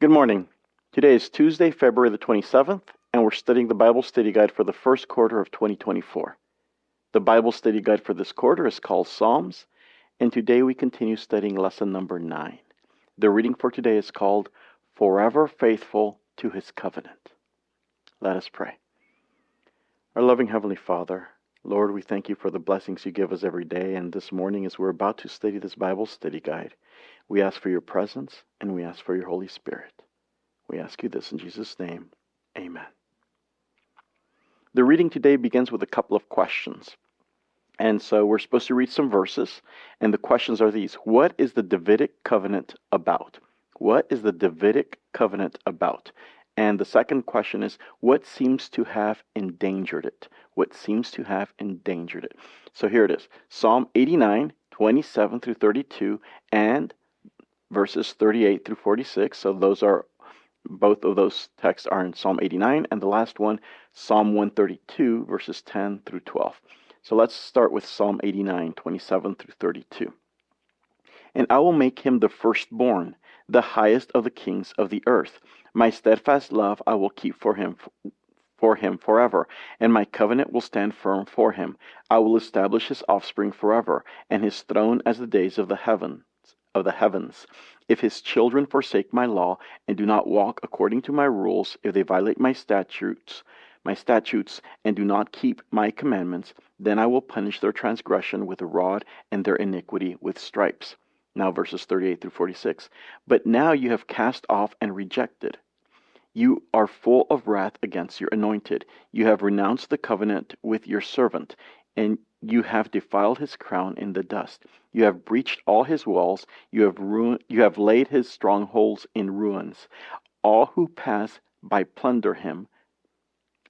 Good morning. Today is Tuesday, February the 27th, and we're studying the Bible Study Guide for the first quarter of 2024. The Bible Study Guide for this quarter is called Psalms, and today we continue studying lesson number 9. The reading for today is called Forever Faithful to His Covenant. Let us pray. Our loving Heavenly Father, Lord, we thank you for the blessings you give us every day, and this morning as we're about to study this Bible Study Guide, we ask for your presence and we ask for your Holy Spirit. We ask you this in Jesus' name. Amen. The reading today begins with a couple of questions. And so we're supposed to read some verses, and the questions are these What is the Davidic covenant about? What is the Davidic covenant about? And the second question is What seems to have endangered it? What seems to have endangered it? So here it is Psalm 89, 27 through 32, and verses 38 through 46. So those are both of those texts are in Psalm 89, and the last one, Psalm 132, verses 10 through 12. So let's start with Psalm 89, 27 through 32. And I will make him the firstborn, the highest of the kings of the earth. My steadfast love I will keep for him for him forever, and my covenant will stand firm for him. I will establish his offspring forever, and his throne as the days of the heaven of the heavens. If his children forsake my law and do not walk according to my rules, if they violate my statutes, my statutes and do not keep my commandments, then I will punish their transgression with a rod and their iniquity with stripes. Now verses 38 through 46. But now you have cast off and rejected. You are full of wrath against your anointed. You have renounced the covenant with your servant, and you have defiled his crown in the dust. You have breached all his walls. You have ruined, you have laid his strongholds in ruins. All who pass by plunder him.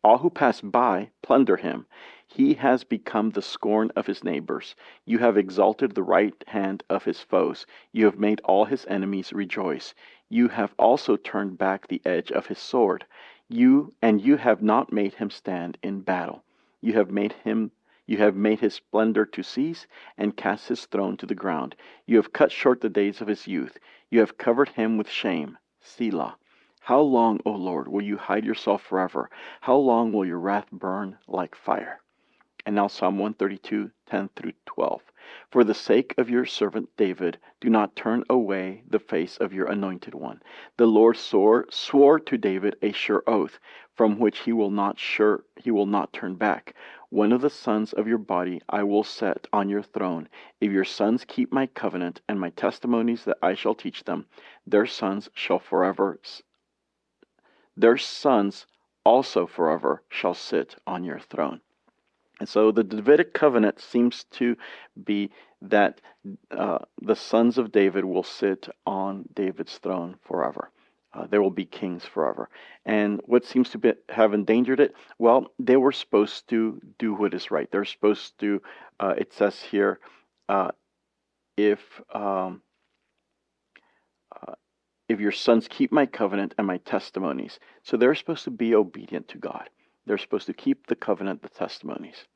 All who pass by plunder him. He has become the scorn of his neighbors. You have exalted the right hand of his foes. You have made all his enemies rejoice. You have also turned back the edge of his sword. You and you have not made him stand in battle. You have made him you have made his splendor to cease, and cast his throne to the ground. You have cut short the days of his youth. You have covered him with shame. Selah. How long, O Lord, will you hide yourself forever? How long will your wrath burn like fire? And now Psalm 132, 10 through 12. For the sake of your servant David, do not turn away the face of your anointed one. The Lord swore, swore to David a sure oath, from which he will not sure he will not turn back. One of the sons of your body I will set on your throne. If your sons keep my covenant and my testimonies that I shall teach them, their sons shall forever their sons also forever shall sit on your throne. And so the Davidic covenant seems to be that uh, the sons of David will sit on David's throne forever. Uh, there will be kings forever. And what seems to be, have endangered it? Well, they were supposed to do what is right. They're supposed to, uh, it says here, uh, if um, uh, if your sons keep my covenant and my testimonies. So they're supposed to be obedient to God. They're supposed to keep the covenant, the testimonies.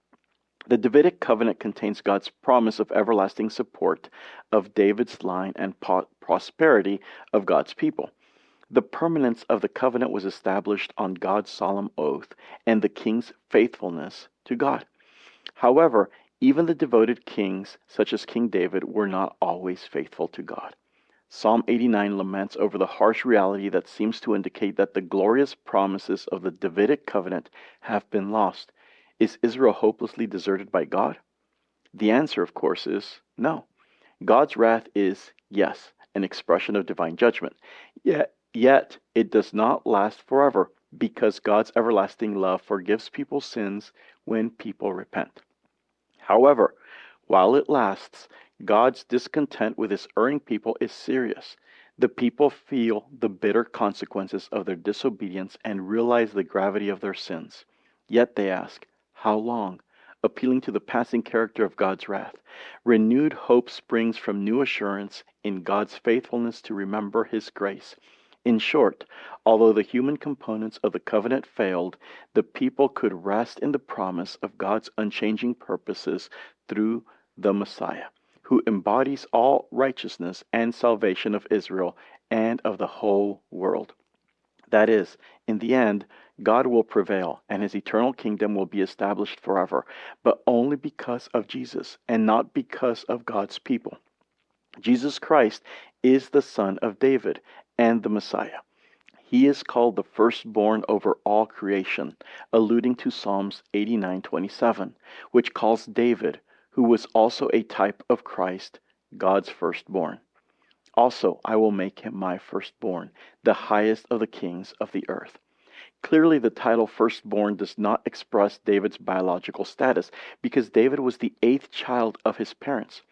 The Davidic covenant contains God's promise of everlasting support of David's line and po- prosperity of God's people. The permanence of the covenant was established on God's solemn oath and the king's faithfulness to God. However, even the devoted kings, such as King David, were not always faithful to God. Psalm 89 laments over the harsh reality that seems to indicate that the glorious promises of the Davidic covenant have been lost. Is Israel hopelessly deserted by God? The answer, of course, is no. God's wrath is, yes, an expression of divine judgment. Yet Yet it does not last forever because God's everlasting love forgives people's sins when people repent. However, while it lasts, God's discontent with his erring people is serious. The people feel the bitter consequences of their disobedience and realize the gravity of their sins. Yet they ask, How long? appealing to the passing character of God's wrath. Renewed hope springs from new assurance in God's faithfulness to remember his grace. In short, although the human components of the covenant failed, the people could rest in the promise of God's unchanging purposes through the Messiah, who embodies all righteousness and salvation of Israel and of the whole world. That is, in the end, God will prevail and his eternal kingdom will be established forever, but only because of Jesus and not because of God's people. Jesus Christ is the Son of David and the Messiah. He is called the firstborn over all creation, alluding to Psalms 89:27, which calls David, who was also a type of Christ, God's firstborn. Also, I will make him my firstborn, the highest of the kings of the earth. Clearly, the title firstborn does not express David's biological status because David was the eighth child of his parents.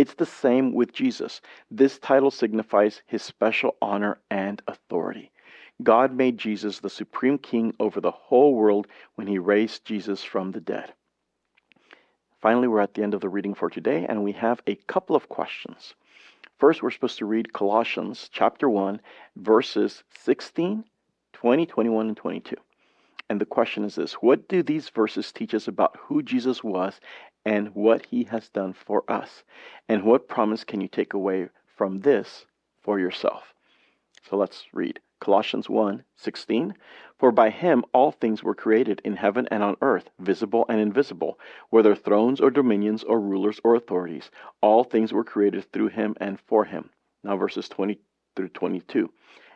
It's the same with Jesus. This title signifies his special honor and authority. God made Jesus the supreme king over the whole world when he raised Jesus from the dead. Finally, we're at the end of the reading for today, and we have a couple of questions. First, we're supposed to read Colossians chapter 1, verses 16 20, 21, and 22. And the question is this What do these verses teach us about who Jesus was and what he has done for us? And what promise can you take away from this for yourself? So let's read Colossians 1 16. For by him all things were created in heaven and on earth, visible and invisible, whether thrones or dominions or rulers or authorities. All things were created through him and for him. Now, verses 20 through 22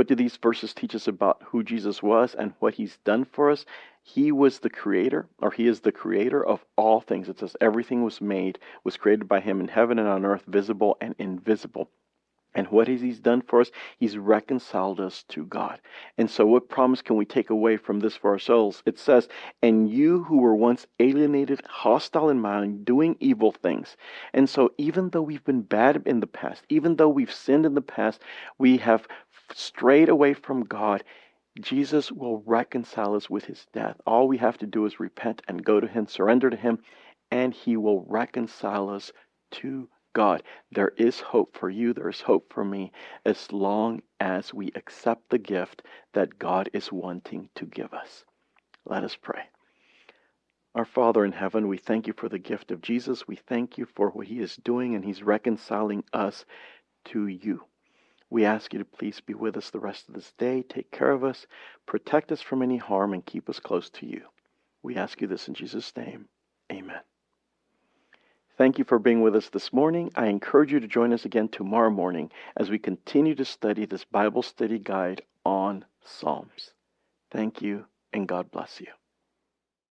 what do these verses teach us about who Jesus was and what he's done for us? He was the creator, or he is the creator of all things. It says everything was made, was created by him in heaven and on earth, visible and invisible. And what has He done for us? He's reconciled us to God. And so, what promise can we take away from this for ourselves? It says, And you who were once alienated, hostile in mind, doing evil things. And so, even though we've been bad in the past, even though we've sinned in the past, we have strayed away from God. Jesus will reconcile us with his death. All we have to do is repent and go to him, surrender to him, and he will reconcile us to God. There is hope for you, there is hope for me, as long as we accept the gift that God is wanting to give us. Let us pray. Our Father in heaven, we thank you for the gift of Jesus. We thank you for what he is doing, and he's reconciling us to you. We ask you to please be with us the rest of this day, take care of us, protect us from any harm, and keep us close to you. We ask you this in Jesus' name. Amen. Thank you for being with us this morning. I encourage you to join us again tomorrow morning as we continue to study this Bible study guide on Psalms. Thank you, and God bless you.